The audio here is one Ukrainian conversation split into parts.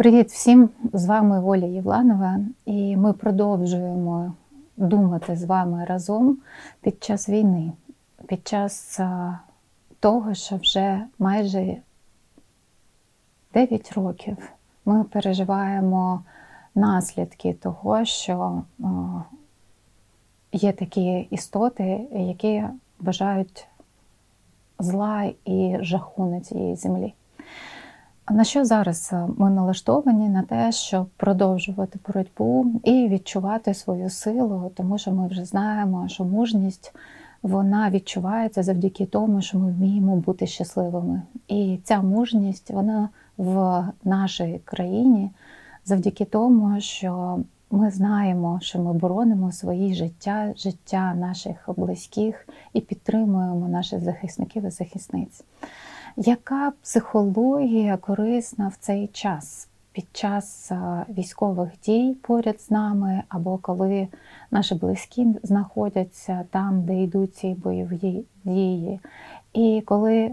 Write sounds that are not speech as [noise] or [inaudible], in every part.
Привіт всім! З вами Оля Євланова, і ми продовжуємо думати з вами разом під час війни, під час того, що вже майже 9 років ми переживаємо наслідки того, що є такі істоти, які бажають зла і жаху на цій землі. На що зараз е, ми налаштовані на те, щоб продовжувати боротьбу і відчувати свою силу, тому що ми вже знаємо, що мужність вона відчувається завдяки тому, що ми вміємо бути щасливими. І ця мужність вона в нашій країні завдяки тому, що ми знаємо, що ми боронимо свої життя, життя наших близьких і підтримуємо наших захисників і захисниць. Яка психологія корисна в цей час? Під час військових дій поряд з нами, або коли наші близькі знаходяться там, де йдуть ці бойові дії, і коли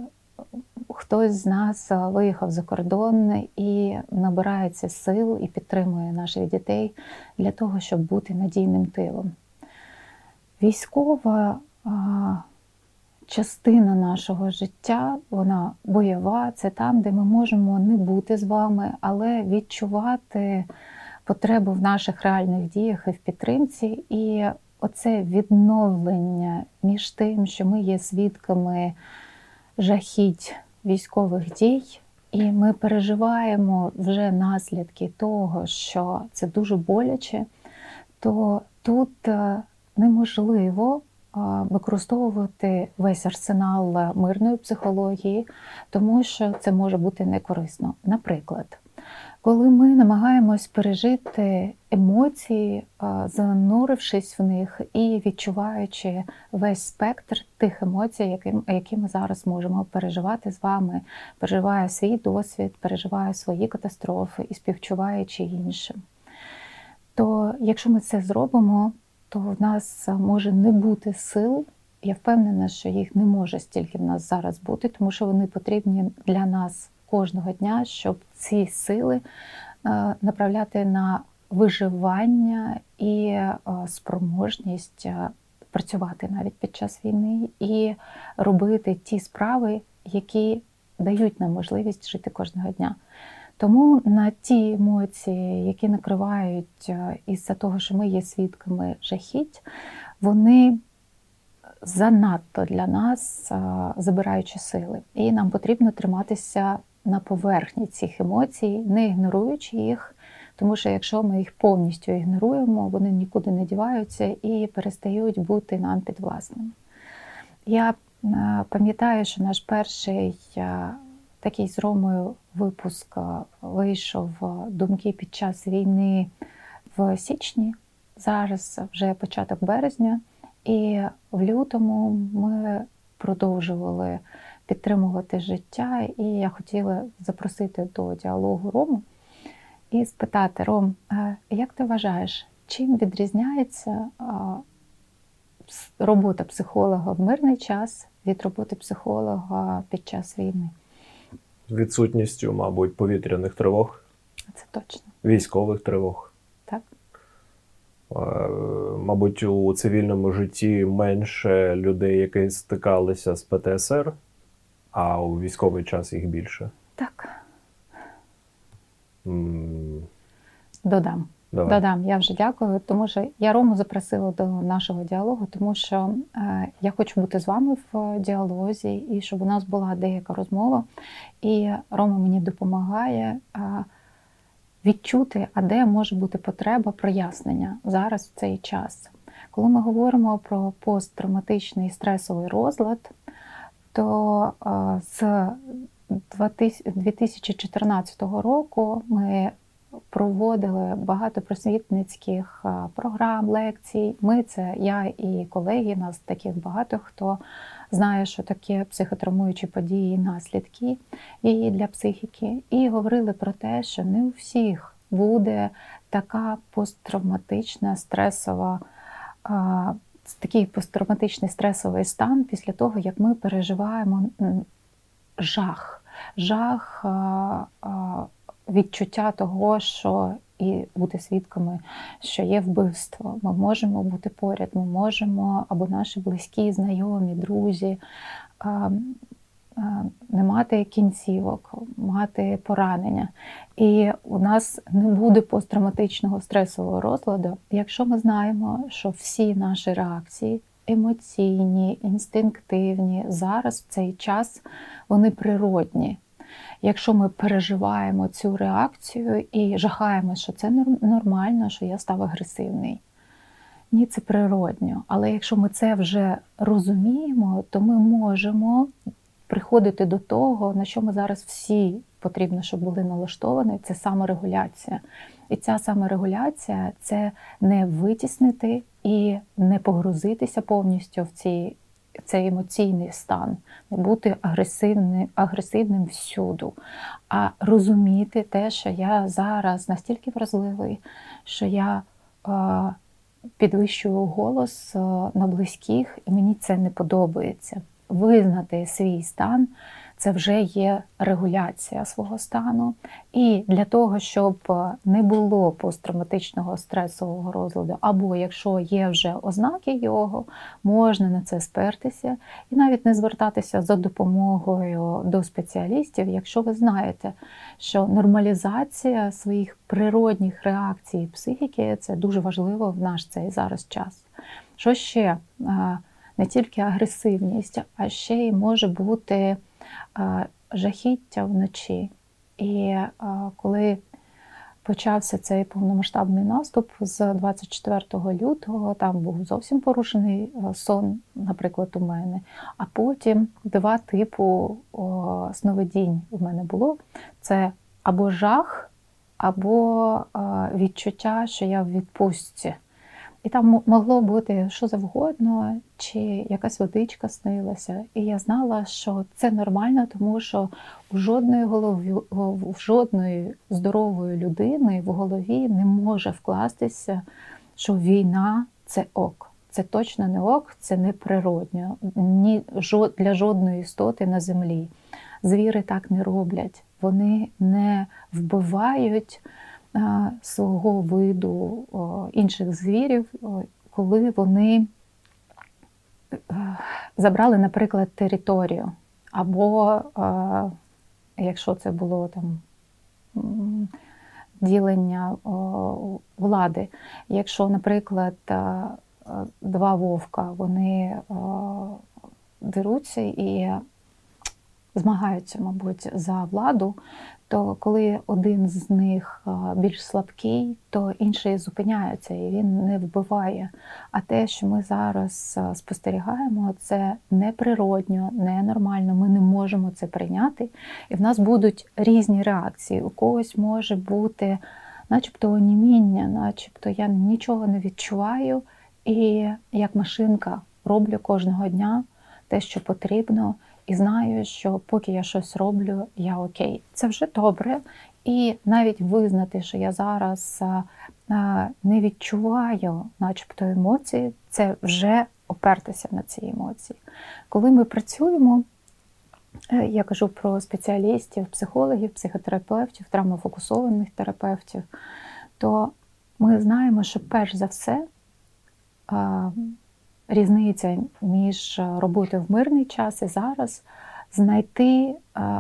хтось з нас виїхав за кордон і набирається сил і підтримує наших дітей для того, щоб бути надійним тилом. Військова частина нашого життя, вона бойова, це там, де ми можемо не бути з вами, але відчувати потребу в наших реальних діях і в підтримці. І оце відновлення між тим, що ми є свідками жахіть військових дій. І ми переживаємо вже наслідки того, що це дуже боляче, то тут е, неможливо використовувати весь арсенал мирної психології, тому що це може бути некорисно. Наприклад, коли ми намагаємось пережити емоції, занурившись в них і відчуваючи весь спектр тих емоцій, які ми зараз можемо переживати з вами, переживає свій досвід, переживає свої катастрофи і співчуваючи іншим. То якщо ми це зробимо, то в нас може не бути сил. Я впевнена, що їх не може стільки в нас зараз бути, тому що вони потрібні для нас кожного дня, щоб ці сили е, направляти на виживання і е, спроможність е, працювати навіть під час війни і робити ті справи, які дають нам можливість жити кожного дня. Тому на ті емоції, які накривають е, із-за того, що ми є свідками жахіть, вони занадто для нас е, забираючи сили. І нам потрібно триматися на поверхні цих емоцій, не ігноруючи їх. Тому що якщо ми їх повністю ігноруємо, вони нікуди не діваються і перестають бути нам підвласними. Я е, пам'ятаю, що наш перший такий з Ромою випуск вийшов думки під час війни в січні. Зараз вже початок березня, і в лютому ми продовжували підтримувати життя. І я хотіла запросити до діалогу Рому і спитати: Ром, як ти вважаєш, чим відрізняється робота психолога в мирний час від роботи психолога під час війни? Відсутністю, мабуть, повітряних тривог. Це точно. Військових тривог. Так. Е, мабуть, у цивільному житті менше людей, які стикалися з ПТСР, а у військовий час їх більше. Так. М Додам. Давай. Додам, я вже дякую, тому що я Рому запросила до нашого діалогу, тому що е, я хочу бути з вами в діалозі і щоб у нас була деяка розмова. І Рома мені допомагає е, відчути, а де може бути потреба прояснення зараз в цей час. Коли ми говоримо про посттравматичний стресовий розлад, то е, з 2014 року ми проводили багато просвітницьких програм, лекцій. Ми це я і колеги, нас таких багато хто знає, що таке психотравмуючі події, наслідки її для психіки, і говорили про те, що не у всіх буде така посттравматична стресова. Такий посттравматичний стресовий стан після того, як ми переживаємо жах, жах відчуття того, що і бути свідками, що є вбивство. Ми можемо бути поряд, ми можемо або наші близькі, знайомі, друзі. Не мати кінцівок, мати поранення. І у нас не буде посттравматичного стресового розладу, якщо ми знаємо, що всі наші реакції емоційні, інстинктивні, зараз в цей час вони природні. Якщо ми переживаємо цю реакцію і жахаємося, що це нормально, що я став агресивний. Ні, це природньо. Але якщо ми це вже розуміємо, то ми можемо приходити до того, на що ми зараз всі потрібно, щоб були налаштовані, це саморегуляція. І ця саморегуляція це не витіснити і не погрузитися повністю в ці, цей емоційний стан, не бути агресивним, агресивним всюду, а розуміти те, що я зараз настільки вразливий, що я е, підвищую голос е, на близьких, і мені це не подобається. Визнати свій стан це вже є регуляція свого стану. І для того, щоб е, не було посттравматичного стресового розладу, або якщо є вже ознаки його, можна на це спертися і навіть не звертатися за допомогою до спеціалістів, якщо ви знаєте, що нормалізація своїх природних реакцій психіки це дуже важливо в наш цей зараз час. Що ще? Е, не тільки агресивність, а ще й може бути жахіття вночі. І коли почався цей повномасштабний наступ з 24 лютого, там був зовсім порушений сон, наприклад, у мене. А потім два типу сновидінь у мене було: це або жах, або відчуття, що я в відпустці. І там могло бути що завгодно, чи якась водичка снилася. І я знала, що це нормально, тому що у жодної голові, у жодної здорової людини в голові не може вкластися, що війна це ок. Це точно не ок, це не природньо. Ні для жодної істоти на землі. Звіри так не роблять. Вони не вбивають свого виду інших звірів, коли вони е, забрали, наприклад, територію. Або, якщо це було там ділення влади, якщо, наприклад, два вовка вони деруться і змагаються, мабуть, за владу, то коли один з них більш слабкий, то інший зупиняється і він не вбиває. А те, що ми зараз спостерігаємо, це неприродньо, ненормально. Ми не можемо це прийняти. І в нас будуть різні реакції. У когось може бути, начебто, оніміння, начебто я нічого не відчуваю, і як машинка роблю кожного дня те, що потрібно і знаю, що поки я щось роблю, я окей. Це вже добре. І навіть визнати, що я зараз не відчуваю, начебто, емоції, це вже опертися на ці емоції. Коли ми працюємо, е, я кажу про спеціалістів, психологів, психотерапевтів, травмофокусованих терапевтів, то ми знаємо, що перш за все різниця між роботою в мирний час і зараз знайти, е,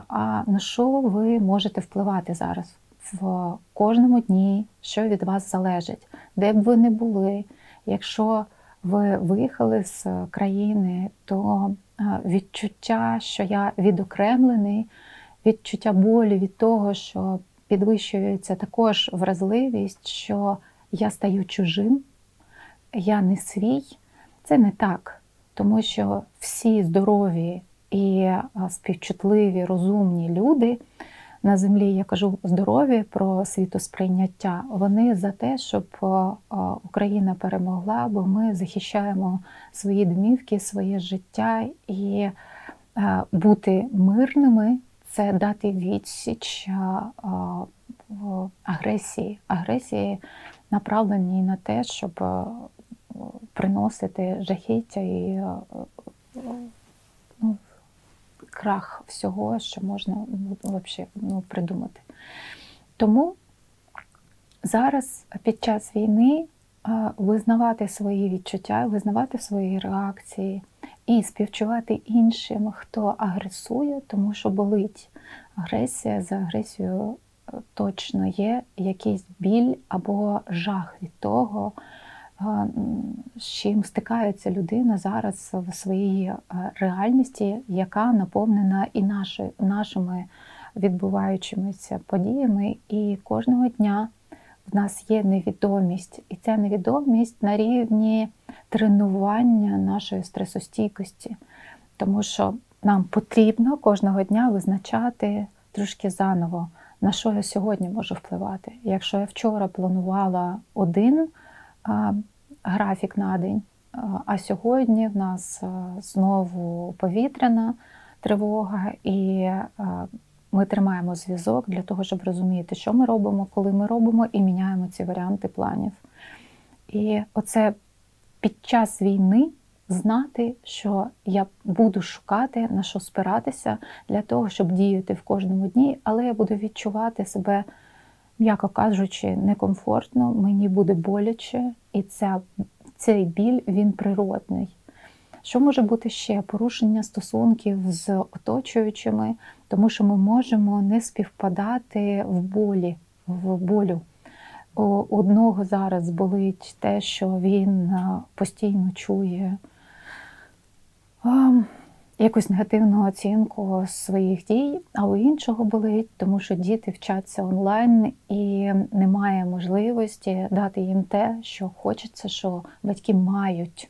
а на що ви можете впливати зараз в кожному дні, що від вас залежить, де б ви не були. Якщо ви виїхали з країни, то е, відчуття, що я відокремлений, відчуття болі від того, що підвищується також вразливість, що я стаю чужим, я не свій. Це не так, тому що всі здорові і співчутливі, розумні люди на землі, я кажу здорові про світосприйняття, вони за те, щоб Україна перемогла, бо ми захищаємо свої домівки, своє життя і бути мирними це дати відсіч агресії, агресії направлені на те, щоб приносити жахіття і е, е, ну, крах всього, що можна взагалі ну, придумати. Тому зараз під час війни визнавати свої відчуття, визнавати свої реакції і співчувати іншим, хто агресує, тому що болить агресія за агресією е, точно є якийсь біль або жах від того, з чим стикається людина зараз в своїй е, реальності, яка наповнена і нашими відбуваючимися подіями, і кожного дня в нас є невідомість, і ця невідомість на рівні тренування нашої стресостійкості, тому що нам потрібно кожного дня визначати трошки заново, на що я сьогодні можу впливати. Якщо я вчора планувала один графік на день, а сьогодні в нас знову повітряна тривога, і ми тримаємо зв'язок для того, щоб розуміти, що ми робимо, коли ми робимо, і міняємо ці варіанти планів. І оце під час війни знати, що я буду шукати, на що спиратися для того, щоб діяти в кожному дні, але я буду відчувати себе, м'яко кажучи, некомфортно, мені буде боляче, і ця, цей біль він природний. Що може бути ще? Порушення стосунків з оточуючими, тому що ми можемо не співпадати в болі, в болю. У одного зараз болить те, що він постійно чує якусь негативну оцінку своїх дій, а у іншого болить, тому що діти вчаться онлайн і немає можливості дати їм те, що хочеться, що батьки мають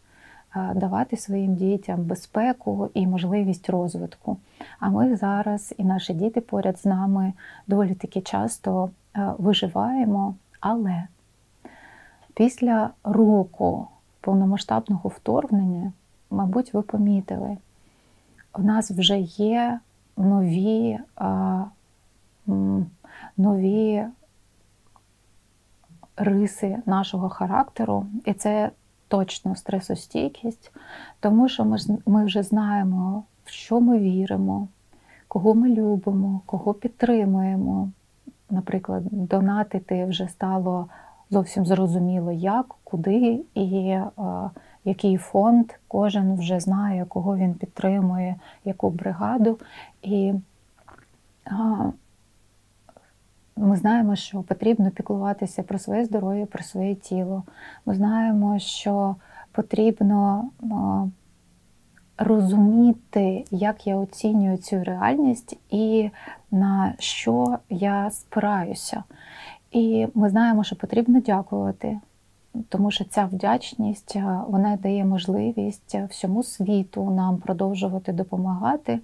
давати своїм дітям безпеку і можливість розвитку. А ми зараз і наші діти поряд з нами доволі таки часто виживаємо, але після року повномасштабного вторгнення, мабуть, ви помітили, в нас вже є нові, нові риси нашого характеру, і це точно стресостійкість, тому що ми ми вже знаємо, в що ми віримо, кого ми любимо, кого підтримуємо. Наприклад, донатити вже стало зовсім зрозуміло, як, куди і який фонд. Кожен вже знає, кого він підтримує, яку бригаду. І ми знаємо, що потрібно піклуватися про своє здоров'я, про своє тіло. Ми знаємо, що потрібно розуміти, як я оцінюю цю реальність і на що я спираюся. І ми знаємо, що потрібно дякувати, тому що ця вдячність вона дає можливість всьому світу нам продовжувати допомагати.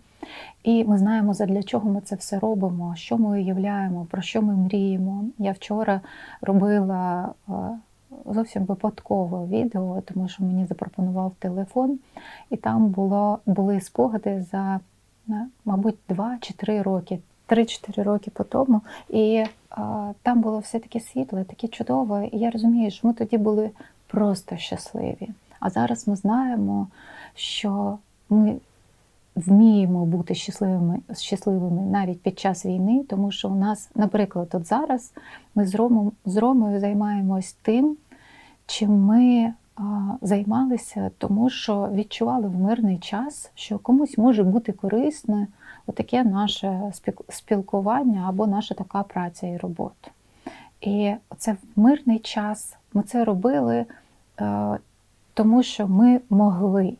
І ми знаємо, для чого ми це все робимо, що ми уявляємо, про що ми мріємо. Я вчора робила е, зовсім випадкове відео, тому що мені запропонував телефон, і там було, були спогади за, е, мабуть, 2 чи 3 роки. 3-4 роки по тому, і а, там було все таке світле, таке чудове. І я розумію, що ми тоді були просто щасливі. А зараз ми знаємо, що ми вміємо бути щасливими щасливими навіть під час війни, тому що у нас, наприклад, от зараз ми з Ромом, з Ромою займаємось тим, чим ми займалися, тому що відчували в мирний час, що комусь може бути корисне отаке наше спілкування або наша така праця і робота. І це в мирний час ми це робили, е, тому що ми могли.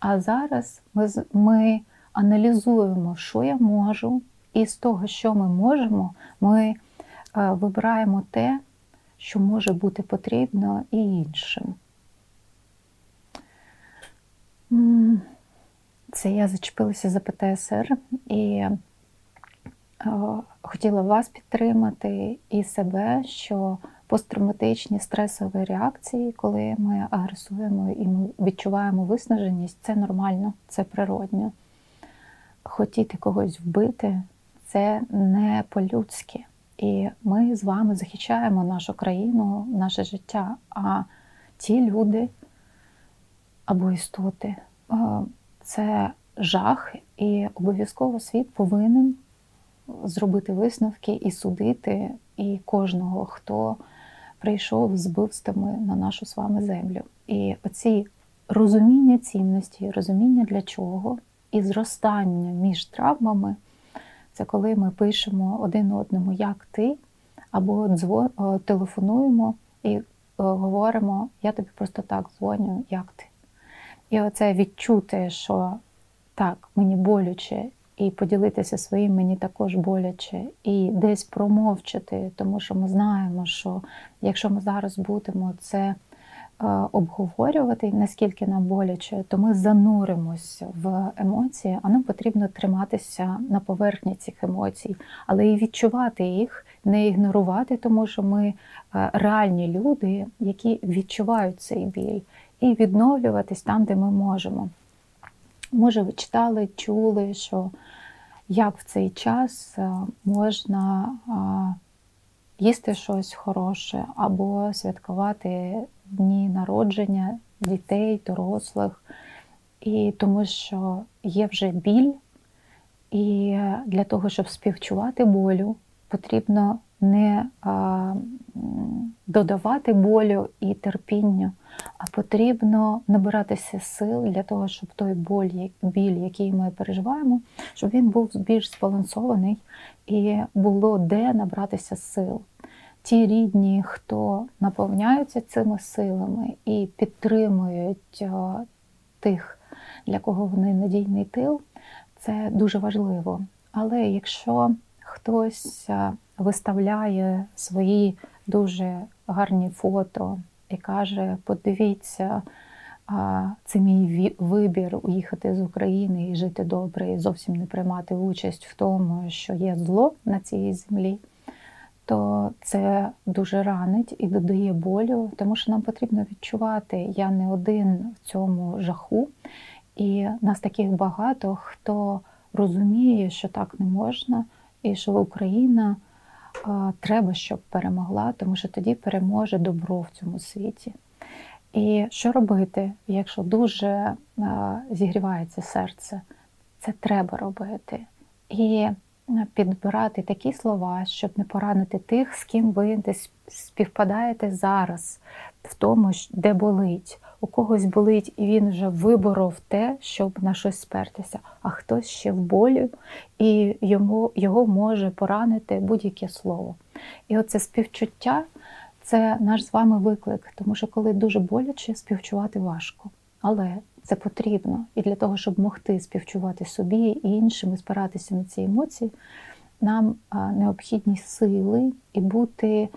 А зараз ми ми аналізуємо, що я можу, і з того, що ми можемо, ми е, вибираємо те, що може бути потрібно і іншим. Це я зачепилася за ПТСР і е, хотіла вас підтримати і себе, що посттравматичні стресові реакції, коли ми агресуємо і ми відчуваємо виснаженість, це нормально, це природньо. Хотіти когось вбити це не по-людськи. І ми з вами захищаємо нашу країну, наше життя. А ті люди або істоти це жах, і обов'язково світ повинен зробити висновки і судити і кожного, хто прийшов з вбивствами на нашу з вами землю. І оці розуміння цінності, розуміння для чого, і зростання між травмами це коли ми пишемо один одному, як ти, або дзвон, телефонуємо і говоримо, я тобі просто так дзвоню, як ти. І оце відчути, що так, мені боляче, і поділитися своїм мені також боляче, і десь промовчати, тому що ми знаємо, що якщо ми зараз будемо це е, обговорювати, наскільки нам боляче, то ми зануримося в емоції, а нам потрібно триматися на поверхні цих емоцій, але і відчувати їх, не ігнорувати, тому що ми е, реальні люди, які відчувають цей біль, і відновлюватись там, де ми можемо. Може, ви читали, чули, що як в цей час е, можна їсти щось хороше, або святкувати дні народження дітей, дорослих, і тому що є вже біль, і для того, щоб співчувати болю, потрібно не додавати болю і терпінню, а потрібно набиратися сил для того, щоб той боль, біль, який ми переживаємо, щоб він був більш збалансований і було де набратися сил. Ті рідні, хто наповняються цими силами і підтримують тих, для кого вони надійний тил, це дуже важливо. Але якщо хтось виставляє свої дуже гарні фото і каже: подивіться, це мій вибір уїхати з України і жити добре, і зовсім не приймати участь в тому, що є зло на цій землі. То це дуже ранить і додає болю, тому що нам потрібно відчувати, я не один в цьому жаху, і нас таких багато хто розуміє, що так не можна, і що Україна треба, щоб перемогла, тому що тоді переможе добро в цьому світі. І що робити, якщо дуже зігрівається серце? Це треба робити. І підбирати такі слова, щоб не поранити тих, з ким ви десь співпадаєте зараз, в тому, де болить. У когось болить, і він вже виборов те, щоб на щось спертися, а хтось ще в болі, і йому, його може поранити будь-яке слово. І оце співчуття це наш з вами виклик, тому що коли дуже боляче, співчувати важко. Але це потрібно. І для того, щоб могти співчувати собі і іншим і спиратися на ці емоції, нам необхідні сили і бути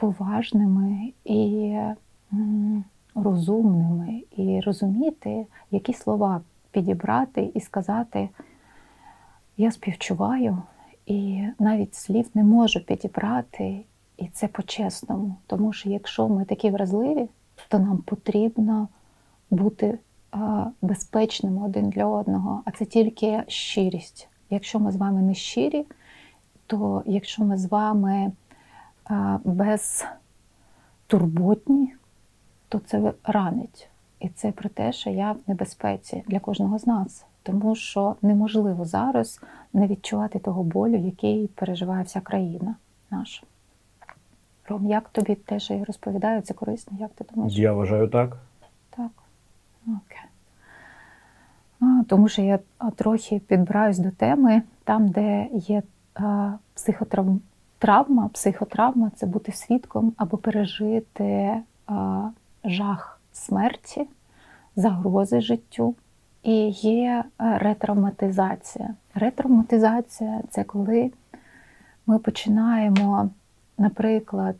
поважними і розумними, і розуміти, які слова підібрати і сказати, я співчуваю, і навіть слів не можу підібрати, і це по-чесному. Тому що якщо ми такі вразливі, то нам потрібно бути безпечними один для одного, а це тільки щирість. Якщо ми з вами не щирі, то якщо ми з вами безтурботні, то це ранить. І це про те, що я в небезпеці для кожного з нас, тому що неможливо зараз не відчувати того болю, який переживає вся країна наша. Ром, як тобі те, що я розповідаю, це корисно? Як ти думаєш? Я вважаю так. Так. Окей. А, Тому що я трохи підбираюсь до теми там, де є психотравм травма, психотравма це бути свідком або пережити а, жах смерті, загрози життю. І є ретравматизація. Ретравматизація це коли ми починаємо, наприклад,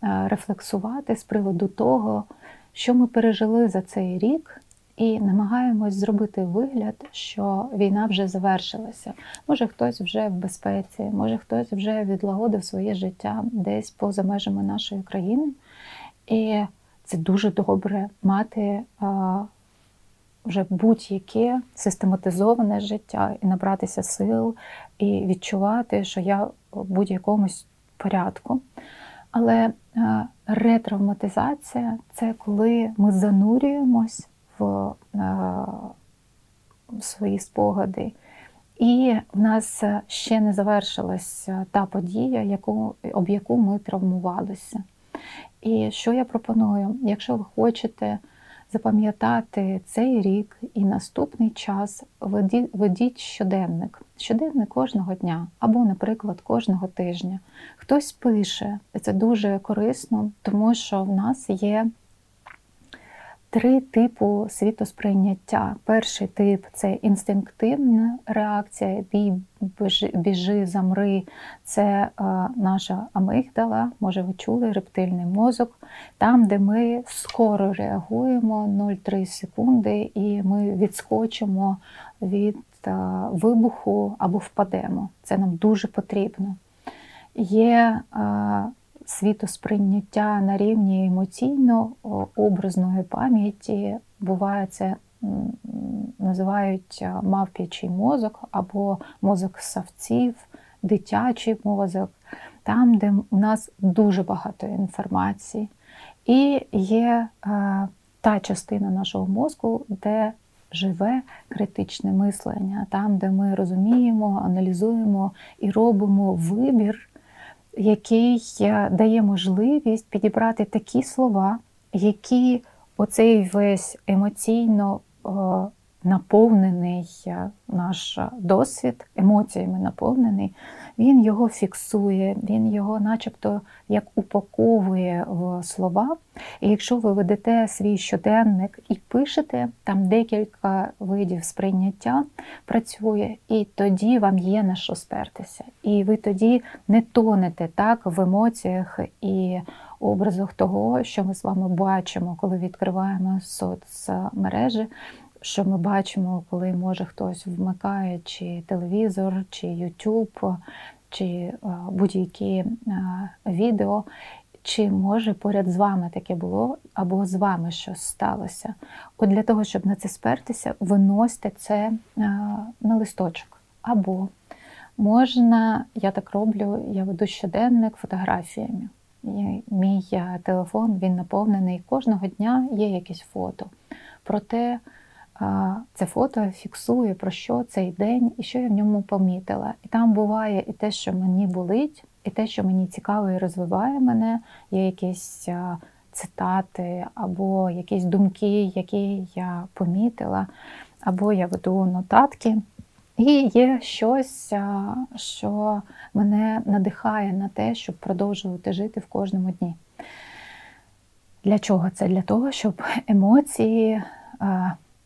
рефлексувати з приводу того, що ми пережили за цей рік, і намагаємось зробити вигляд, що війна вже завершилася. Може, хтось вже в безпеці, може хтось вже відлагодив своє життя десь поза межами нашої країни. І це дуже добре мати а, вже будь-яке систематизоване життя і набратися сил, і відчувати, що я в будь-якомусь порядку. Але ретравматизація це коли ми занурюємось в, в свої спогади І в нас ще не завершилася та подія, яку, об яку ми травмувалися. І що я пропоную? Якщо ви хочете запам'ятати цей рік і наступний час, ведіть щоденник. Щоденник кожного дня або, наприклад, кожного тижня. Хтось пише, це дуже корисно, тому що в нас є три типи світосприйняття. Перший тип це інстинктивна реакція, бій, біжи, замри, це е, наша амигдала, може ви чули, рептильний мозок, там, де ми скоро реагуємо 0,3 секунди, і ми відскочимо від е, вибуху або впадемо. Це нам дуже потрібно. Є е, світосприйняття на рівні емоційно-образної пам'яті. Буває це називають мавп'ячий мозок або мозок савців, дитячий мозок, там, де у нас дуже багато інформації. І є та частина нашого мозку, де живе критичне мислення, там, де ми розуміємо, аналізуємо і робимо вибір який е, дає можливість підібрати такі слова, які оцей весь емоційно е, наповнений е, наш досвід, емоціями наповнений, він його фіксує, він його, начебто, як упаковує в слова. І якщо ви ведете свій щоденник і пишете, там декілька видів сприйняття працює, і тоді вам є на що спертися. І ви тоді не тонете так в емоціях і образах того, що ми з вами бачимо, коли відкриваємо соцмережі що ми бачимо, коли може хтось вмикає чи телевізор, чи YouTube, чи е, будь-які е, відео, чи може поряд з вами таке було, або з вами щось сталося. От для того, щоб на це спертися, виносьте це е, на листочок. Або можна, я так роблю, я веду щоденник фотографіями. Мій телефон він наповнений кожного дня є якесь фото. Проте це фото фіксує, про що цей день і що я в ньому помітила. І там буває і те, що мені болить, і те, що мені цікаво і розвиває мене, є якісь цитати, або якісь думки, які я помітила, або я веду нотатки. І є щось, що мене надихає на те, щоб продовжувати жити в кожному дні. Для чого це? Для того, щоб емоції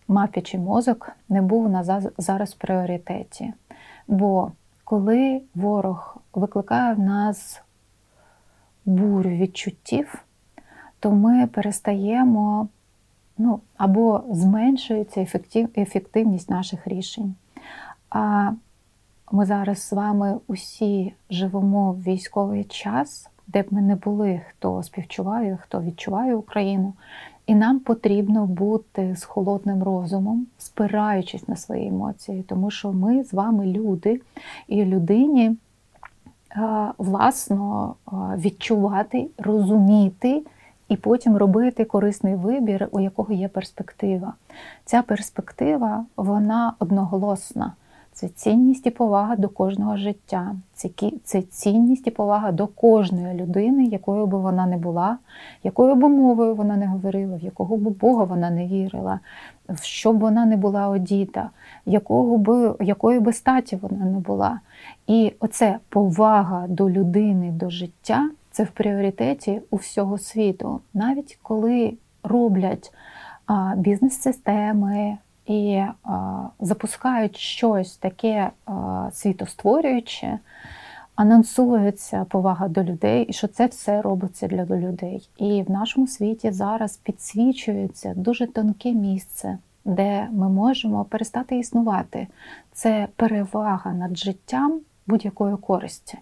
мапічий мозок не був на зараз в пріоритеті. Бо коли ворог викликає в нас бурю відчуттів, то ми перестаємо ну, або зменшується ефективність наших рішень. А ми зараз з вами усі живемо в військовий час, де б ми не були, хто співчуває, хто відчуває Україну. І нам потрібно бути з холодним розумом, спираючись на свої емоції, тому що ми з вами люди, і людині власно відчувати, розуміти і потім робити корисний вибір, у якого є перспектива. Ця перспектива, вона одноголосна. Це цінність і повага до кожного життя, це цінність і повага до кожної людини, якою би вона не була, якою б мовою вона не говорила, в якого б Бога вона не вірила, в що б вона не була одіта, якого би, якої би статі вона не була. І оце повага до людини, до життя це в пріоритеті у всього світу, навіть коли роблять бізнес-системи і а, запускають щось таке а, світостворююче, анонсується повага до людей, і що це все робиться для людей. І в нашому світі зараз підсвічується дуже тонке місце, де ми можемо перестати існувати. Це перевага над життям будь-якої користі.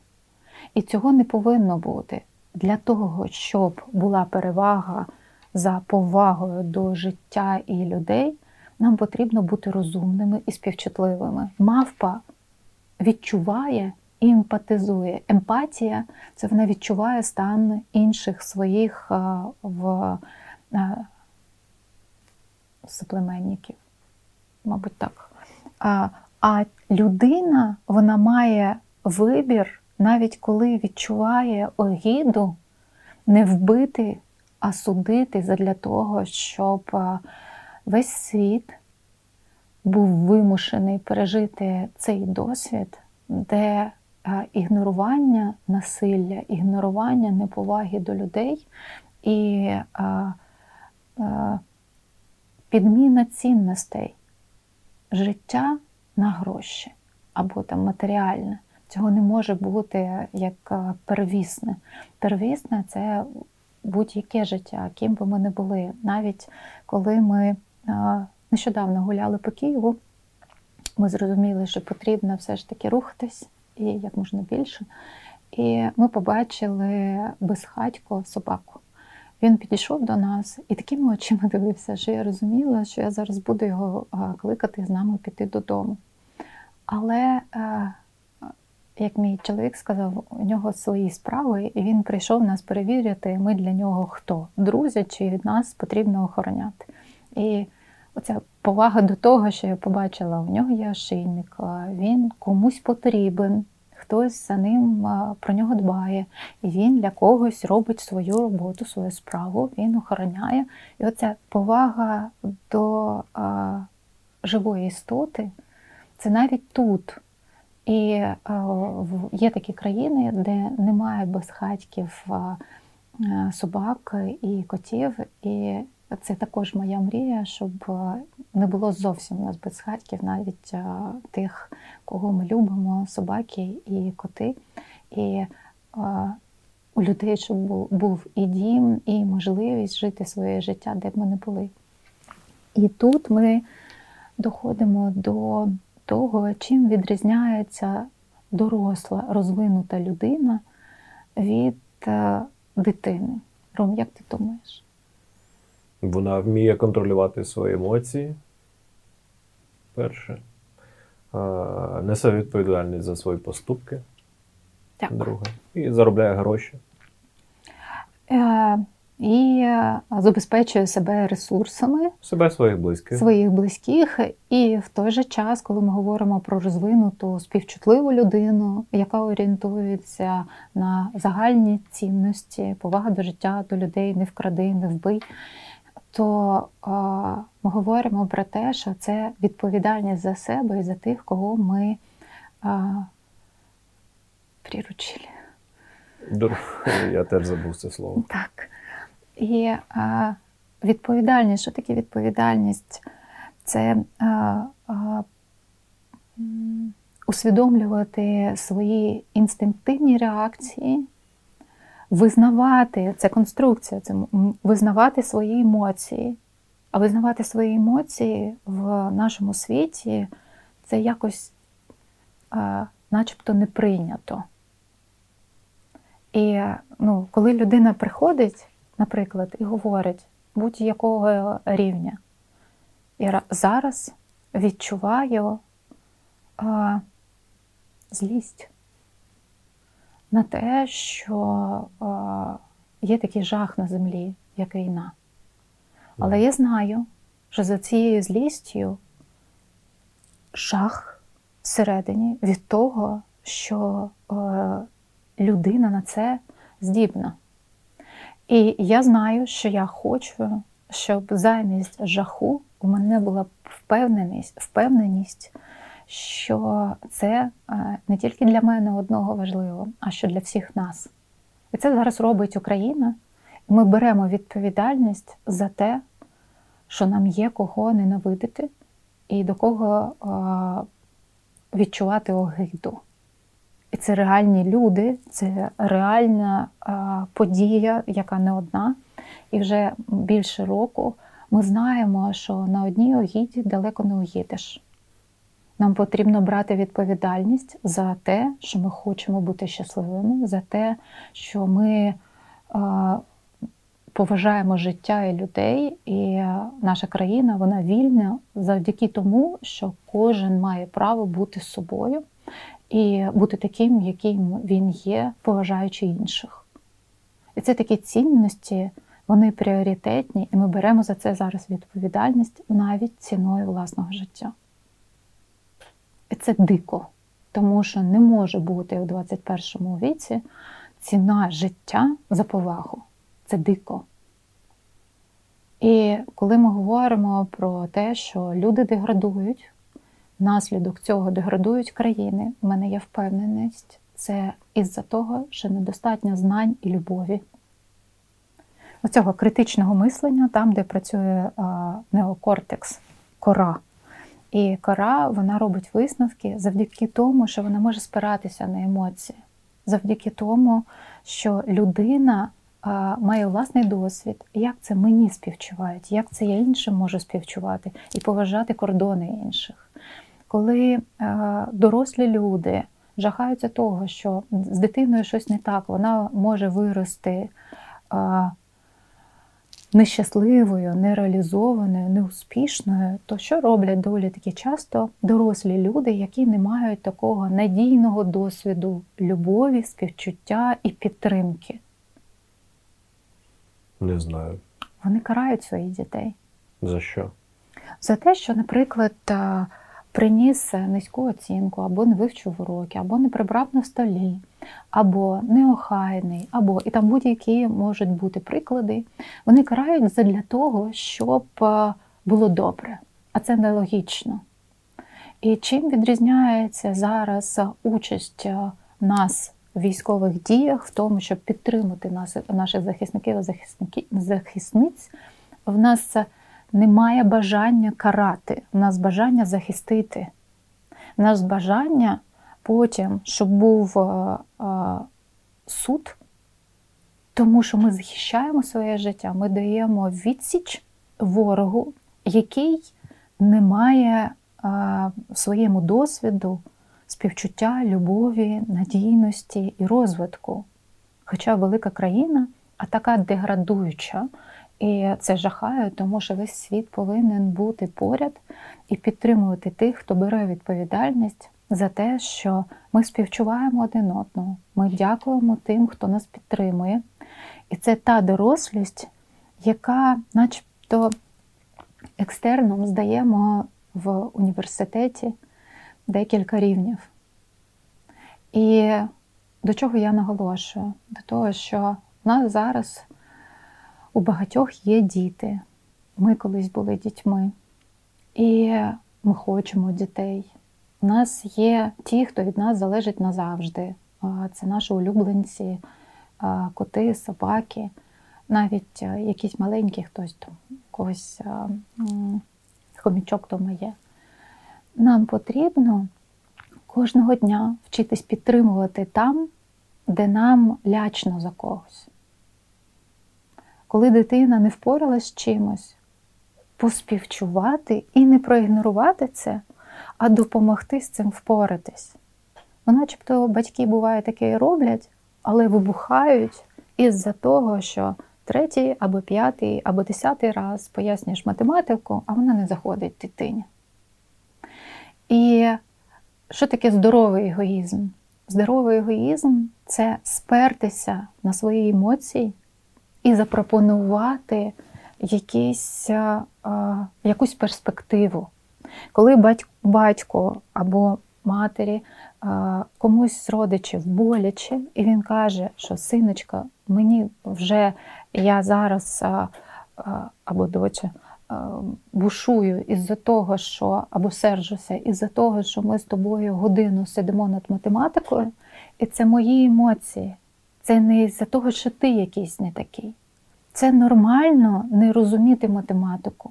І цього не повинно бути. Для того, щоб була перевага за повагою до життя і людей. Нам потрібно бути розумними і співчутливими. Мавпа відчуває і емпатизує. Емпатія це вона відчуває стан інших своїх в соплеменників, мабуть, так. А А людина вона має вибір, навіть коли відчуває огіду, не вбити, а судити задля того, щоб весь світ був вимушений пережити цей досвід, де ігнорування насилля, ігнорування неповаги до людей і підміна цінностей, життя на гроші або там матеріальне. Цього не може бути як первісне. Первісне це будь-яке життя, ким би ми не були. Навіть коли ми нещодавно гуляли по Києву, ми зрозуміли, що потрібно все ж таки рухатись і як можна більше. І ми побачили безхатько собаку. Він підійшов до нас і такими очима дивився, що я розуміла, що я зараз буду його кликати з нами піти додому. Але, як мій чоловік сказав, у нього свої справи, і він прийшов нас перевірити, ми для нього хто? Друзі, чи від нас потрібно охороняти. І оця повага до того, що я побачила, у нього є ошейник, він комусь потрібен хтось за ним про нього дбає, і він для когось робить свою роботу, свою справу, він охороняє. І оця повага до а, живої істоти це навіть тут. І а, є такі країни, де немає безхатьків а, собак і котів. І це також моя мрія, щоб е, не було зовсім у нас безхатьків, навіть е, тих, кого ми любимо, собаки і коти. І е, у людей, щоб був і дім, і можливість жити своє життя, де б ми не були. І тут ми доходимо до того, чим відрізняється доросла, розвинута людина від дитини. Ром, як ти думаєш? Вона вміє контролювати свої емоції. Перше. Несе відповідальність за свої поступки. Так. Друге. І заробляє гроші. Е, і е, забезпечує себе ресурсами себе своїх близьких своїх близьких. І в той же час, коли ми говоримо про розвинуту співчутливу людину, яка орієнтується на загальні цінності, повага до життя, до людей, не вкради, не вбий то ми говоримо про те, що це відповідальність за себе і за тих, кого ми приручили. Я теж забув це слово. Так. І а, відповідальність, що таке відповідальність? Це а, а, усвідомлювати свої інстинктивні реакції визнавати це конструкція, це визнавати свої емоції. А визнавати свої емоції в нашому світі це якось а, начебто не прийнято. І ну, коли людина приходить, наприклад, і говорить будь-якого рівня, я зараз відчуваю а, злість на те, що є такий жах на землі, як війна. Але я знаю, що за цією злістю жах всередині від того, що людина на це здібна. І я знаю, що я хочу, щоб замість жаху у мене була впевненість, впевненість що це е, не тільки для мене одного важливо, а що для всіх нас. І це зараз робить Україна. Ми беремо відповідальність за те, що нам є кого ненавидити і до кого е, відчувати огиду. І це реальні люди, це реальна е, подія, яка не одна. І вже більше року ми знаємо, що на одній огіді далеко не уїдеш. Нам потрібно брати відповідальність за те, що ми хочемо бути щасливими, за те, що ми поважаємо життя і людей, і наша країна вона вільна завдяки тому, що кожен має право бути собою і бути таким, яким він є, поважаючи інших. І це такі цінності, вони пріоритетні, і ми беремо за це зараз відповідальність навіть ціною власного життя. Це дико, тому що не може бути у 21 віці ціна життя за повагу. Це дико. І коли ми говоримо про те, що люди деградують, наслідок цього деградують країни, в мене є впевненість, це із-за того, що недостатньо знань і любові. Оцього критичного мислення, там, де працює неокортекс, кора. І кора вона робить висновки завдяки тому, що вона може спиратися на емоції, завдяки тому, що людина має власний досвід, як це мені співчувають, як це я іншим можу співчувати і поважати кордони інших. Коли дорослі люди жахаються того, що з дитиною щось не так, вона може вирости нещасливою, нереалізованою, неуспішною, то що роблять доволі таки часто дорослі люди, які не мають такого надійного досвіду любові, співчуття і підтримки? Не знаю. Вони карають своїх дітей. За що? За те, що, наприклад, приніс низьку оцінку, або не вивчив уроки, або не прибрав на столі, або неохайний, або і там будь-які можуть бути приклади. Вони карають для того, щоб було добре, а це нелогічно. І чим відрізняється зараз участь нас в військових діях, в тому, щоб підтримати нас, наших захисників і захисниць, в нас немає бажання карати, в нас бажання захистити, в нас бажання потім, щоб був е, е, суд, тому що ми захищаємо своє життя, ми даємо відсіч ворогу, який не має е, своєму досвіду співчуття, любові, надійності і розвитку. Хоча велика країна, а така деградуюча, і це жахає, тому що весь світ повинен бути поряд і підтримувати тих, хто бере відповідальність за те, що ми співчуваємо один одного. Ми дякуємо тим, хто нас підтримує. І це та дорослість, яка, начебто, екстерном здаємо в університеті декілька рівнів. І до чого я наголошую? До того, що в нас зараз у багатьох є діти. Ми колись були дітьми, і ми хочемо дітей. У нас є ті, хто від нас залежить назавжди. Це наші улюбленці, коти, собаки, навіть якісь маленькі хтось там, когось хомічок дома є. Нам потрібно кожного дня вчитись підтримувати там, де нам лячно за когось. Коли дитина не впоралась з чимось, поспівчувати і не проігнорувати це, а допомогти з цим впоратись. Ну, начебто батьки буває таке і роблять, але вибухають із-за того, що третій або п'ятий, або десятий раз пояснюєш математику, а вона не заходить дитині. І що таке здоровий егоїзм? Здоровий егоїзм це спертися на свої емоції і запропонувати якісь, якусь перспективу. Коли батько або матері комусь з родичів боляче, і він каже, що синочка, мені вже я зараз або доча бушую із-за того, що або сержуся, із-за того, що ми з тобою годину сидимо над математикою, і це мої емоції. Це не із-за того, що ти якийсь не такий. Це нормально не розуміти математику.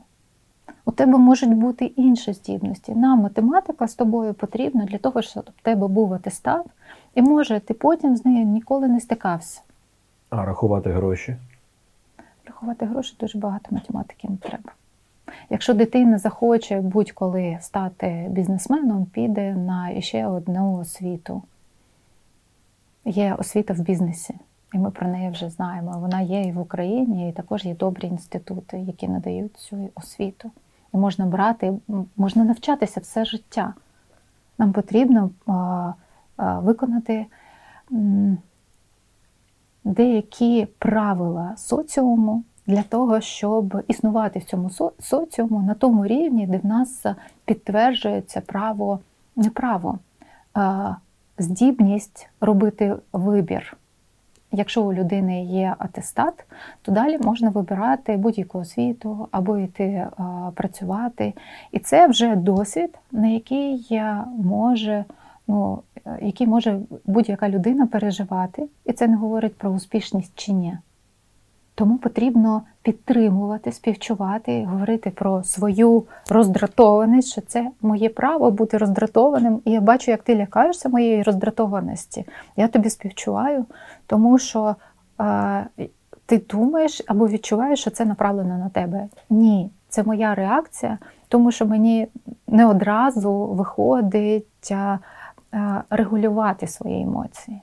У тебе можуть бути інші здібності. Нам математика з тобою потрібна для того, щоб у тебе був атестат, і може ти потім з нею ніколи не стикався. А рахувати гроші? Рахувати гроші дуже багато математики не треба. Якщо дитина захоче будь-коли стати бізнесменом, піде на ще одну освіту. Є освіта в бізнесі, і ми про неї вже знаємо. Вона є і в Україні, і також є добрі інститути, які надають цю освіту. І можна брати, можна навчатися все життя. Нам потрібно виконати деякі правила соціуму для того, щоб існувати в цьому соціуму на тому рівні, де в нас підтверджується право не право, а здібність робити вибір. Якщо у людини є атестат, то далі можна вибирати будь-яку освіту або йти а, працювати. І це вже досвід, на який може, ну, який може будь-яка людина переживати. І це не говорить про успішність чи ні. Тому потрібно підтримувати, співчувати, говорити про свою роздратованість, що це моє право бути роздратованим. І я бачу, як ти лякаєшся моєї роздратованості. Я тобі співчуваю, тому що е, ти думаєш або відчуваєш, що це направлено на тебе. Ні, це моя реакція, тому що мені не одразу виходить е, регулювати свої емоції.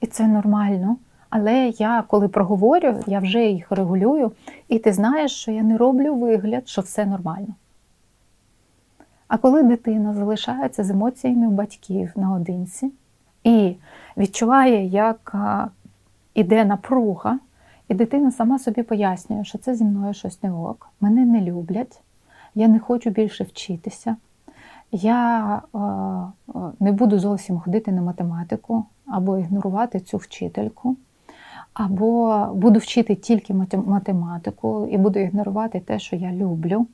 І це нормально. Але я, коли проговорю, я вже їх регулюю, і ти знаєш, що я не роблю вигляд, що все нормально. А коли дитина залишається з емоціями батьків наодинці і відчуває, як іде напруга, і дитина сама собі пояснює, що це зі мною щось не ок, мене не люблять, я не хочу більше вчитися, я не буду зовсім ходити на математику або ігнорувати цю вчительку або буду вчити тільки математику і буду ігнорувати те, що я люблю.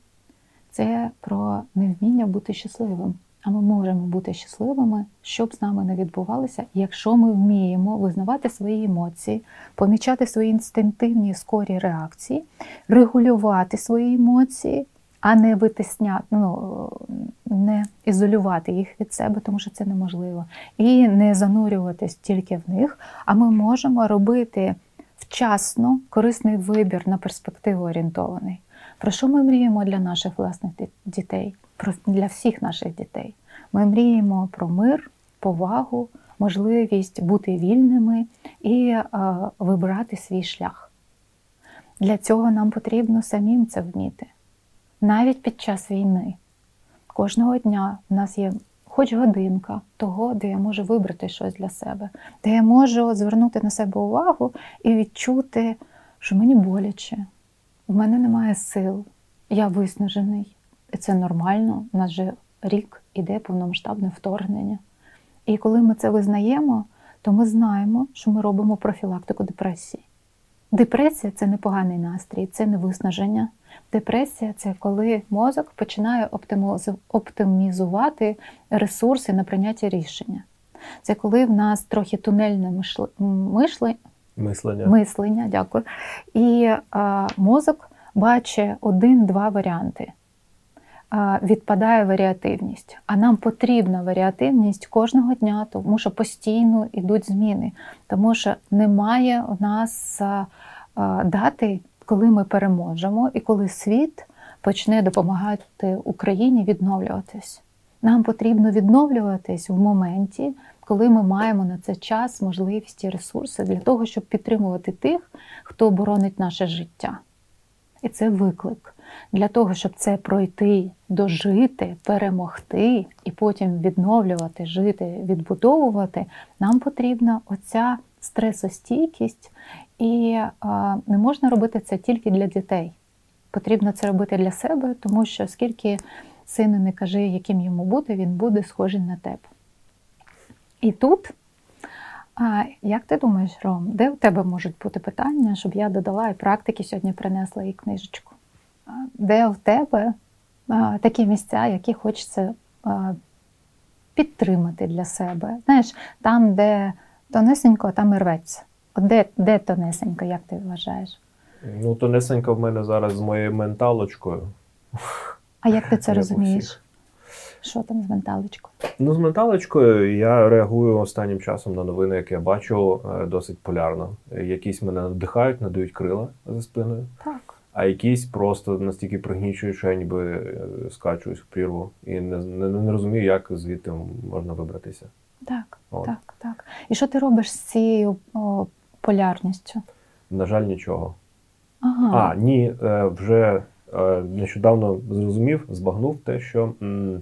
Це про невміння бути щасливим. А ми можемо бути щасливими, щоб з нами не відбувалося, якщо ми вміємо визнавати свої емоції, помічати свої інстинктивні скорі реакції, регулювати свої емоції, а не витисняти, ну, не ізолювати їх від себе, тому що це неможливо. І не занурюватись тільки в них, а ми можемо робити вчасно корисний вибір на перспективу орієнтований. Про що ми мріємо для наших власних дітей, для всіх наших дітей? Ми мріємо про мир, повагу, можливість бути вільними і е, вибирати свій шлях. Для цього нам потрібно самим це вміти. Навіть під час війни. Кожного дня в нас є хоч годинка того, де я можу вибрати щось для себе, де я можу звернути на себе увагу і відчути, що мені боляче, в мене немає сил, я виснажений. І це нормально, у нас вже рік іде повномасштабне вторгнення. І коли ми це визнаємо, то ми знаємо, що ми робимо профілактику депресії. Депресія це не поганий настрій, це не виснаження. Депресія це коли мозок починає оптимізувати ресурси на прийняття рішення. Це коли в нас трохи тунельне мишлення, мислення. мислення дякую. І а, мозок бачить один-два варіанти. Відпадає варіативність. А нам потрібна варіативність кожного дня, тому що постійно йдуть зміни, тому що немає у нас дати коли ми переможемо і коли світ почне допомагати Україні відновлюватись. Нам потрібно відновлюватись в моменті, коли ми маємо на це час, можливість і ресурси для того, щоб підтримувати тих, хто боронить наше життя. І це виклик. Для того, щоб це пройти, дожити, перемогти і потім відновлювати, жити, відбудовувати, нам потрібна оця стресостійкість і не можна робити це тільки для дітей. Потрібно це робити для себе, тому що скільки сину не кажи, яким йому бути, він буде схожий на тебе. І тут, як ти думаєш, Ром, де у тебе можуть бути питання, щоб я додала і практики сьогодні принесла і книжечку? Де в тебе такі місця, які хочеться підтримати для себе? Знаєш, там, де тонесенько, там і рветься. Де де тонесенька, як ти вважаєш? Ну, тонесенька в мене зараз з моєю менталочкою. А як ти це [laughs] розумієш? Що там з менталочкою? Ну, з менталочкою я реагую останнім часом на новини, які я бачу, е, досить полярно. Якісь мене надихають, надають крила за спиною. Так. А якісь просто настільки пригнічують, що я ніби е, скачуюсь в прірву і не, не, не розумію, як звідти можна вибратися. Так, От. так, так. І що ти робиш з цією о, полярністю? На жаль, нічого. Ага. А, ні, е, вже е, нещодавно зрозумів, збагнув те, що м,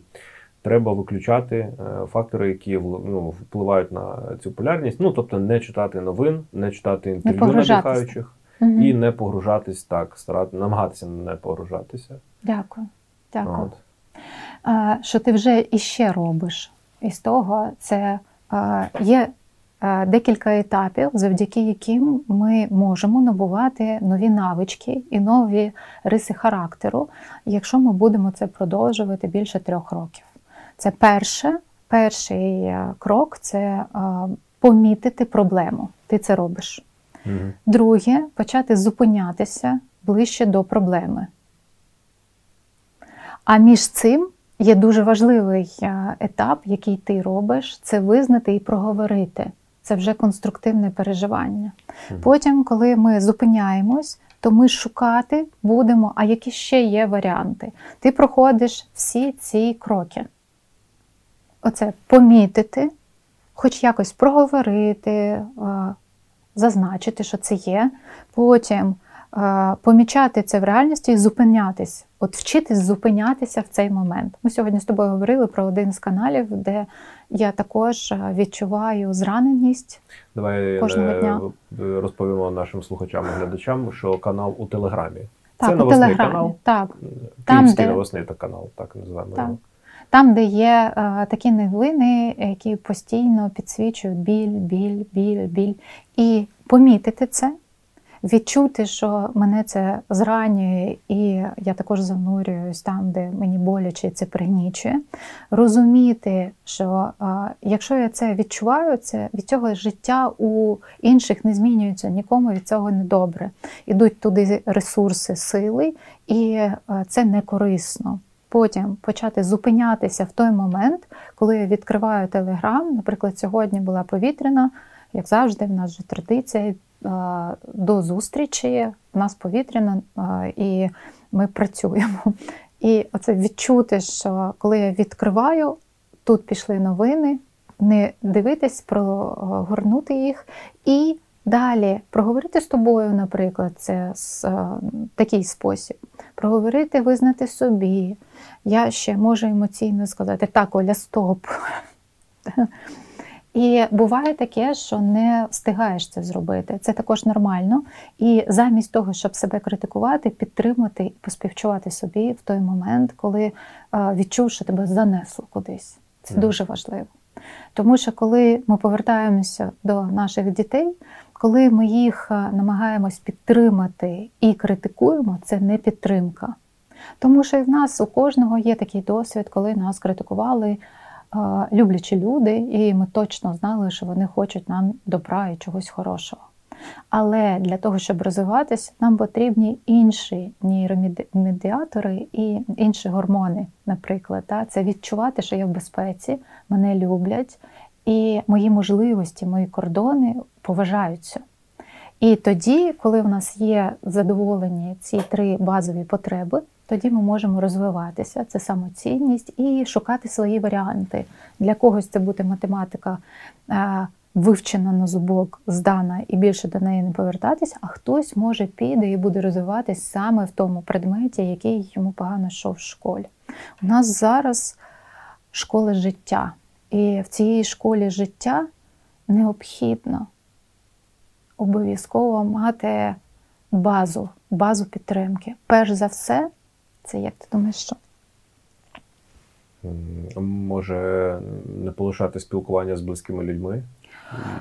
треба виключати е, фактори, які ну, впливають на цю полярність. Ну, тобто, не читати новин, не читати інтерв'ю надихаючих угу. і не погружатись так, старати, намагатися не погружатися. Дякую. Дякую. От. А, Що ти вже іще робиш? із того це е, є декілька етапів, завдяки яким ми можемо набувати нові навички і нові риси характеру, якщо ми будемо це продовжувати більше трьох років. Це перше, перший е, крок це помітити проблему. Ти це робиш. Угу. Друге почати зупинятися ближче до проблеми. А між цим є дуже важливий е, етап, який ти робиш, це визнати і проговорити. Це вже конструктивне переживання. Потім, коли ми зупиняємось, то ми шукати будемо, а які ще є варіанти. Ти проходиш всі ці кроки. Оце помітити, хоч якось проговорити, е, зазначити, що це є. Потім помічати це в реальності і зупинятись, от вчитись зупинятися в цей момент. Ми сьогодні з тобою говорили про один з каналів, де я також відчуваю зраненість. Давай кожного е, дня. розповімо нашим слухачам і глядачам, що канал у Телеграмі. Так, це у новосний Телеграмі. канал. Так. Київський де... новосний та канал, так називаємо. Так. Там, де є е, такі новини, які постійно підсвічують біль, біль, біль, біль. І помітити це, відчути, що мене це зранює, і я також занурююсь там, де мені боляче це пригнічує. Розуміти, що якщо я це відчуваю, це від цього життя у інших не змінюється, нікому від цього не добре. Ідуть туди ресурси, сили, і це не корисно. Потім почати зупинятися в той момент, коли я відкриваю телеграм. Наприклад, сьогодні була повітряна, як завжди, в нас же традиція до зустрічі, в нас повітряно, і ми працюємо. І оце відчути, що коли я відкриваю, тут пішли новини, не дивитись, прогорнути їх і далі проговорити з тобою, наприклад, це в такий спосіб. Проговорити, визнати собі. Я ще можу емоційно сказати, так, Оля, стоп. І буває таке, що не встигаєш це зробити. Це також нормально. І замість того, щоб себе критикувати, підтримати і поспівчувати собі в той момент, коли е, відчув, що тебе занесло кудись. Це mm. дуже важливо. Тому що коли ми повертаємося до наших дітей, коли ми їх е, намагаємось підтримати і критикуємо, це не підтримка. Тому що в нас у кожного є такий досвід, коли нас критикували люблячі люди, і ми точно знали, що вони хочуть нам добра і чогось хорошого. Але для того, щоб розвиватися, нам потрібні інші нейромедіатори і інші гормони, наприклад. Це відчувати, що я в безпеці, мене люблять, і мої можливості, мої кордони поважаються. І тоді, коли в нас є задоволені ці три базові потреби, тоді ми можемо розвиватися, це самоцінність і шукати свої варіанти. Для когось це буде математика е, вивчена на зубок, здана і більше до неї не повертатися, а хтось може піде і буде розвиватись саме в тому предметі, який йому погано йшов в школі. У нас зараз школа життя. І в цій школі життя необхідно обов'язково мати базу, базу підтримки. Перш за все, це як ти думаєш, що? Може не полишати спілкування з близькими людьми,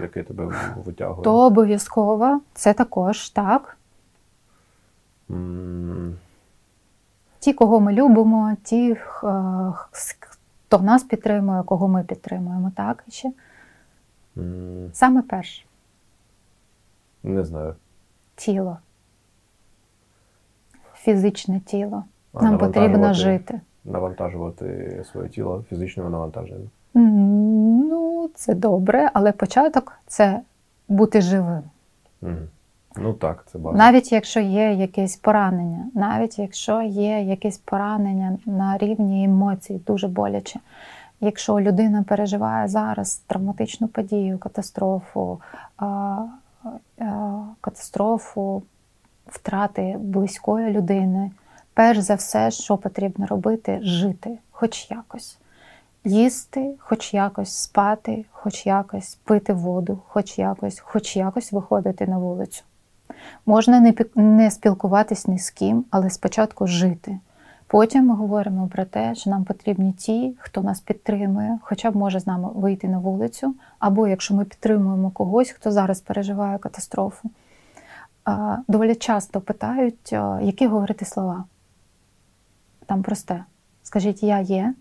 яке тебе витягує? То обов'язково, це також так. Mm. Ті, кого ми любимо, ті, хто нас підтримує, кого ми підтримуємо, так ще. Mm. Саме перше. Не знаю. Тіло. Фізичне тіло. Нам потрібно жити. Навантажувати своє тіло фізичним навантаженням. Ну, це добре, але початок це бути живим. Угу. Ну так, це база. Навіть якщо є якесь поранення, навіть якщо є якесь поранення на рівні емоцій, дуже боляче. Якщо людина переживає зараз травматичну подію, катастрофу, катастрофу втрати близької людини, перш за все, що потрібно робити, жити, хоч якось. Їсти, хоч якось, спати, хоч якось, пити воду, хоч якось, хоч якось виходити на вулицю. Можна не не спілкуватись ні з ким, але спочатку жити. Потім ми говоримо про те, що нам потрібні ті, хто нас підтримує, хоча б може з нами вийти на вулицю, або якщо ми підтримуємо когось, хто зараз переживає катастрофу. Доволі часто питають, які говорити слова. Там просте. Скажіть, я є,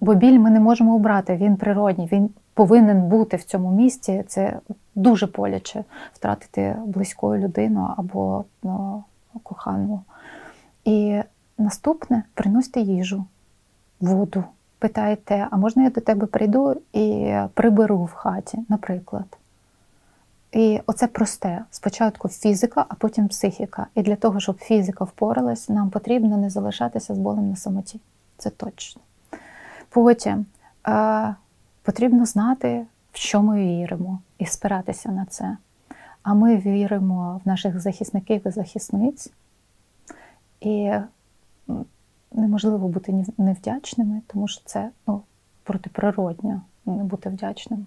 бо біль ми не можемо обрати, він природній, він повинен бути в цьому місці. Це дуже боляче втратити близьку людину або ну, кохану. І наступне приносите їжу, воду. Питаєте, а можна я до тебе прийду і приберу в хаті, наприклад. І оце просте. Спочатку фізика, а потім психіка. І для того, щоб фізика впоралась, нам потрібно не залишатися з болем на самоті. Це точно. Потім е, потрібно знати, в що ми віримо, і спиратися на це. А ми віримо в наших захисників і захисниць. І неможливо бути невдячними, тому що це ну, протиприродньо не бути вдячним.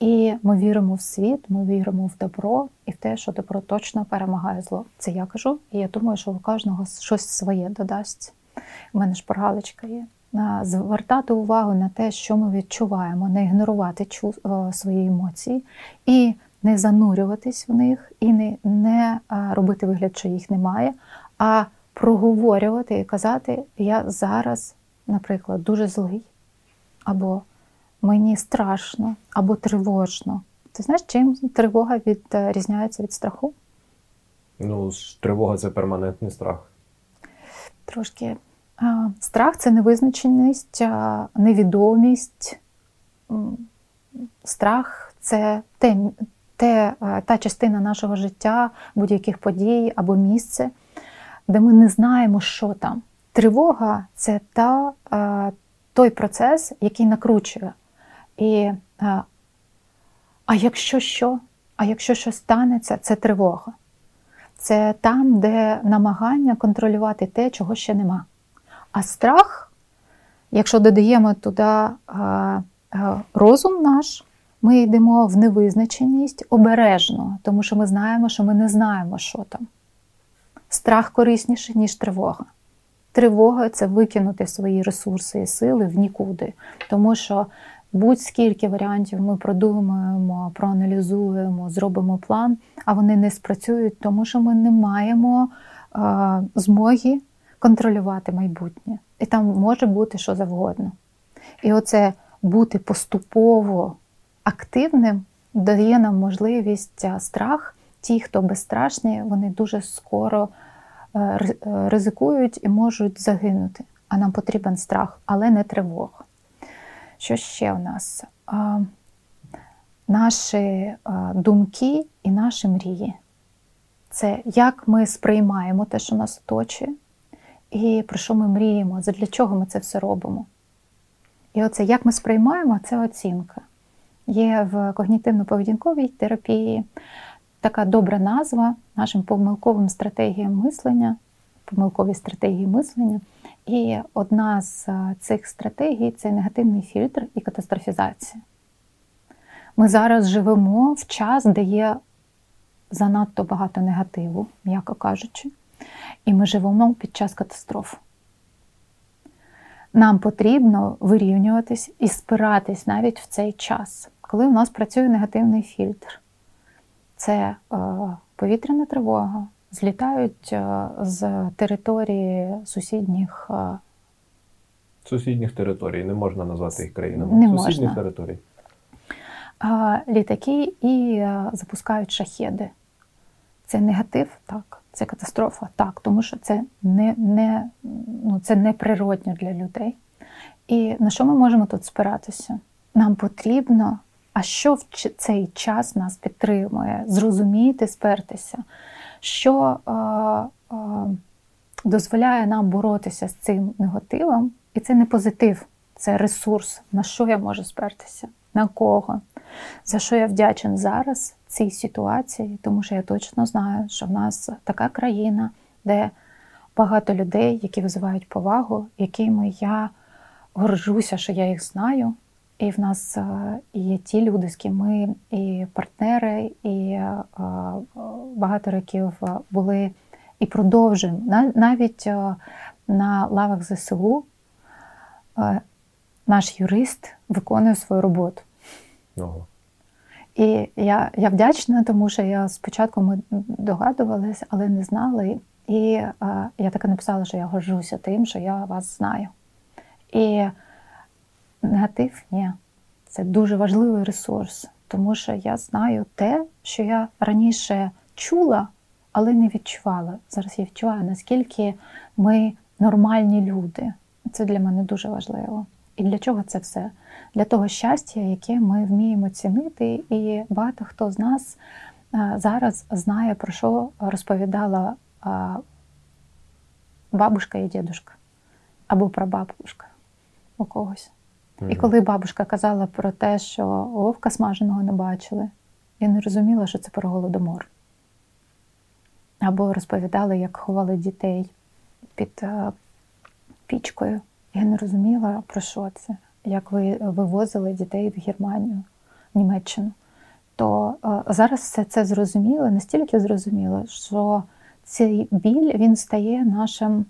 І ми віримо в світ, ми віримо в добро і в те, що добро точно перемагає зло. Це я кажу, і я думаю, що у кожного щось своє додасть. У мене шпаргалочка є. Звертати увагу на те, що ми відчуваємо, не ігнорувати е, свої емоції, і не занурюватись в них, і не, не робити вигляд, що їх немає, а проговорювати і казати, я зараз, наприклад, дуже злий, або мені страшно, або тривожно. Ти знаєш, чим тривога відрізняється від страху? Ну, тривога це перманентний страх. Трошки. Страх це невизначеність, невідомість. Страх це те, те, та частина нашого життя, будь-яких подій або місце, де ми не знаємо, що там. Тривога це та, той процес, який накручує. І, А якщо що? А якщо щось станеться, це тривога. Це там, де намагання контролювати те, чого ще нема. А страх, якщо додаємо туди розум наш, ми йдемо в невизначеність обережно, тому що ми знаємо, що ми не знаємо, що там. Страх корисніший, ніж тривога. Тривога це викинути свої ресурси і сили в нікуди. Тому що будь-скільки варіантів ми продумаємо, проаналізуємо, зробимо план, а вони не спрацюють, тому що ми не маємо е, змоги контролювати майбутнє. І там може бути що завгодно. І оце бути поступово активним дає нам можливість страх. Ті, хто безстрашні, вони дуже скоро е, е, ризикують і можуть загинути. А нам потрібен страх, але не тривога. Що ще у нас? Наші думки і наші мрії. Це як ми сприймаємо те, що нас оточує, і про що ми мріємо, для чого ми це все робимо. І оце, як ми сприймаємо, це оцінка. Є в когнітивно-поведінковій терапії така добра назва нашим помилковим стратегіям мислення, помилкові стратегії мислення. І одна з цих стратегій це негативний фільтр і катастрофізація. Ми зараз живемо в час, де є занадто багато негативу, м'яко кажучи, і ми живемо під час катастроф. Нам потрібно вирівнюватись і спиратись навіть в цей час, коли у нас працює негативний фільтр. Це е, повітряна тривога, злітають е, з території сусідніх. Е, сусідніх територій, не можна назвати їх країнами. Не Сусідніх можна. територій. Літаки і запускають шахеди. Це негатив, так, це катастрофа, так, тому що це не не, ну, це неприродньо для людей. І на що ми можемо тут спиратися? Нам потрібно, а що в цей час нас підтримує, зрозуміти, спертися, що е, е, дозволяє нам боротися з цим негативом, і це не позитив, це ресурс, на що я можу спертися, на кого, за що я вдячен зараз цій ситуації, тому що я точно знаю, що в нас така країна, де багато людей, які визивають повагу, якими я горжуся, що я їх знаю. І в нас е, є ті люди, з ким ми і партнери, і е, багато років були і продовжуємо. Навіть на лавах ЗСУ е, наш юрист виконує свою роботу. Ого. І я я вдячна, тому що я спочатку ми догадувалися, але не знали. І а, я таке написала, що я горжуся тим, що я вас знаю. І негатив ні. Це дуже важливий ресурс, тому що я знаю те, що я раніше чула, але не відчувала. Зараз я відчуваю, наскільки ми нормальні люди. Це для мене дуже важливо. І для чого це все? Для того щастя, яке ми вміємо цінити, і багато хто з нас зараз знає, про що розповідала бабушка і дідушка або прабабушка у когось. І коли бабушка казала про те, що вовка смаженого не бачили, я не розуміла, що це про голодомор. Або розповідали, як ховали дітей під пічкою. Я не розуміла, про що це, як ви вивозили дітей в Германію, в Німеччину. То е, зараз все це зрозуміло, настільки зрозуміло, що цей біль він стає нашим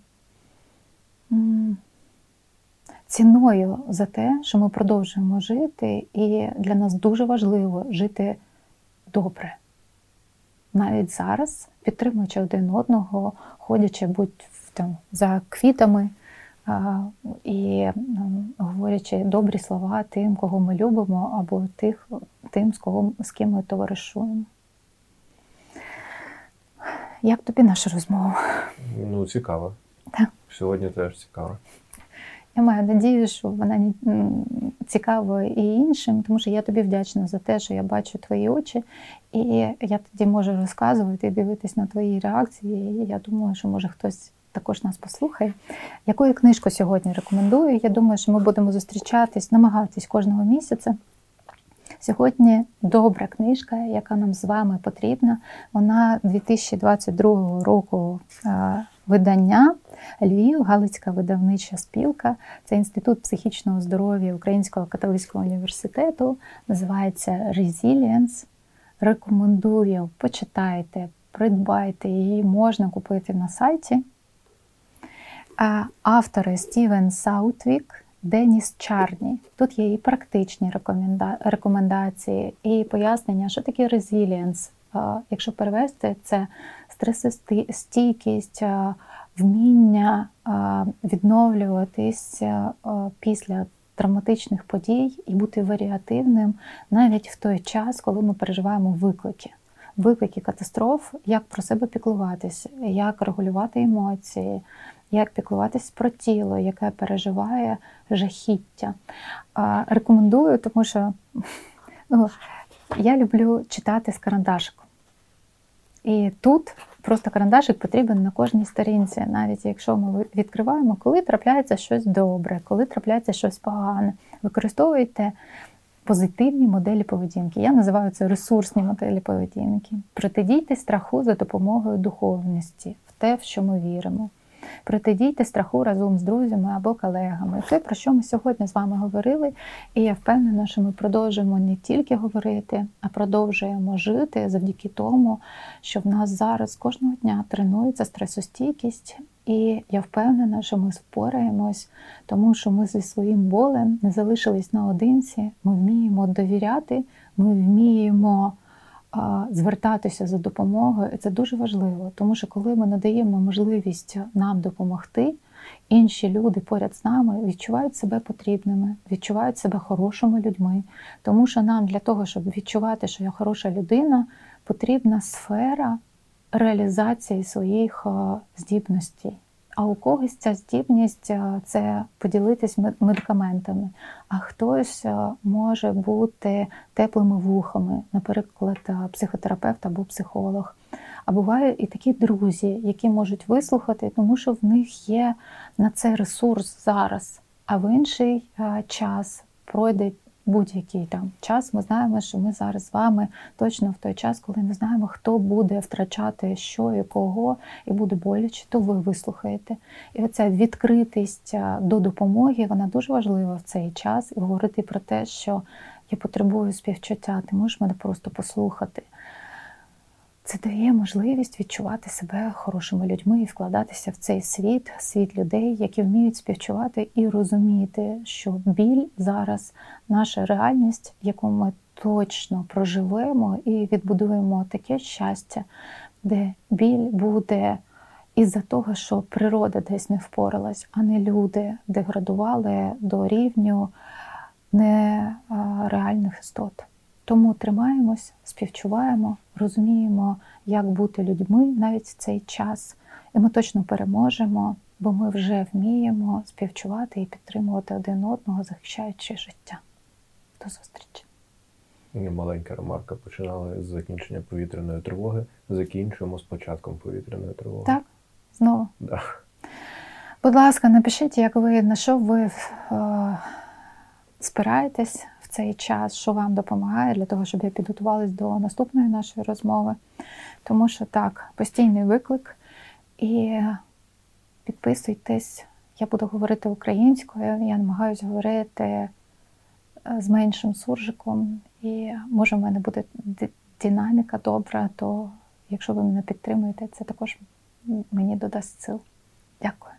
ціною за те, що ми продовжуємо жити, і для нас дуже важливо жити добре. Навіть зараз, підтримуючи один одного, ходячи будь там, за квітами і говорячи добрі слова тим, кого ми любимо, або тих, тим, з кого з ким ми товаришуємо. Як тобі наша розмова? Ну, цікаво. Так. Сьогодні теж цікаво. Я маю надію, що вона цікава і іншим, тому що я тобі вдячна за те, що я бачу твої очі, і я тоді можу розказувати і дивитись на твої реакції. І я думаю, що може хтось також нас послухає. Яку я книжку сьогодні рекомендую? Я думаю, що ми будемо зустрічатись, намагатись кожного місяця. Сьогодні добра книжка, яка нам з вами потрібна. Вона 2022 року видання Львів, Галицька видавнича спілка. Це інститут психічного здоров'я Українського католицького університету. Називається Resilience. Рекомендую, почитайте, придбайте її, можна купити на сайті. Автори Стівен Саутвік, Деніс Чарні. Тут є і практичні рекомендації, і пояснення, що таке резилієнс. Якщо перевести, це стресостійкість, вміння відновлюватись після травматичних подій і бути варіативним навіть в той час, коли ми переживаємо виклики. Виклики катастроф, як про себе піклуватися, як регулювати емоції, як піклуватись про тіло, яке переживає жахіття. Рекомендую, тому що [laughs] ну, я люблю читати з карандашиком. І тут просто карандашик потрібен на кожній сторінці, навіть якщо ми відкриваємо, коли трапляється щось добре, коли трапляється щось погане. Використовуйте позитивні моделі поведінки. Я називаю це ресурсні моделі поведінки. Протидійте страху за допомогою духовності, в те, в що ми віримо. Протидійте страху разом з друзями або колегами. Те, про що ми сьогодні з вами говорили, і я впевнена, що ми продовжуємо не тільки говорити, а продовжуємо жити завдяки тому, що в нас зараз кожного дня тренується стресостійкість. І я впевнена, що ми впораємось, тому що ми зі своїм болем не залишились наодинці. Ми вміємо довіряти, ми вміємо звертатися за допомогою. Це дуже важливо, тому що коли ми надаємо можливість нам допомогти, інші люди поряд з нами відчувають себе потрібними, відчувають себе хорошими людьми. Тому що нам для того, щоб відчувати, що я хороша людина, потрібна сфера реалізації своїх здібностей. А у когось ця здібність це поділитись медикаментами, а хтось може бути теплими вухами, наприклад, психотерапевт або психолог. А бувають і такі друзі, які можуть вислухати, тому що в них є на це ресурс зараз, а в інший час пройде будь-який там час, ми знаємо, що ми зараз з вами точно в той час, коли ми знаємо, хто буде втрачати що і кого, і буде боляче, то ви вислухаєте. І оця відкритість до допомоги, вона дуже важлива в цей час і говорити про те, що я потребую співчуття, ти можеш мене просто послухати. Це дає можливість відчувати себе хорошими людьми і вкладатися в цей світ, світ людей, які вміють співчувати і розуміти, що біль зараз наша реальність, яку ми точно проживемо і відбудуємо таке щастя, де біль буде із-за того, що природа десь не впоралась, а не люди деградували до рівню нереальних істот. Тому тримаємось, співчуваємо, розуміємо, як бути людьми навіть в цей час, і ми точно переможемо, бо ми вже вміємо співчувати і підтримувати один одного, захищаючи життя. До зустрічі! Маленька ремарка починали з закінчення повітряної тривоги, закінчуємо з початком повітряної тривоги. Так, знову. Да. Будь ласка, напишіть, як ви на що ви е, спираєтесь цей час, що вам допомагає для того, щоб я підготувалась до наступної нашої розмови. Тому що так, постійний виклик. І підписуйтесь, я буду говорити українською, я намагаюся говорити е, з меншим суржиком, і може в мене буде динаміка добра, то якщо ви мене підтримуєте, це також мені додасть сил. Дякую.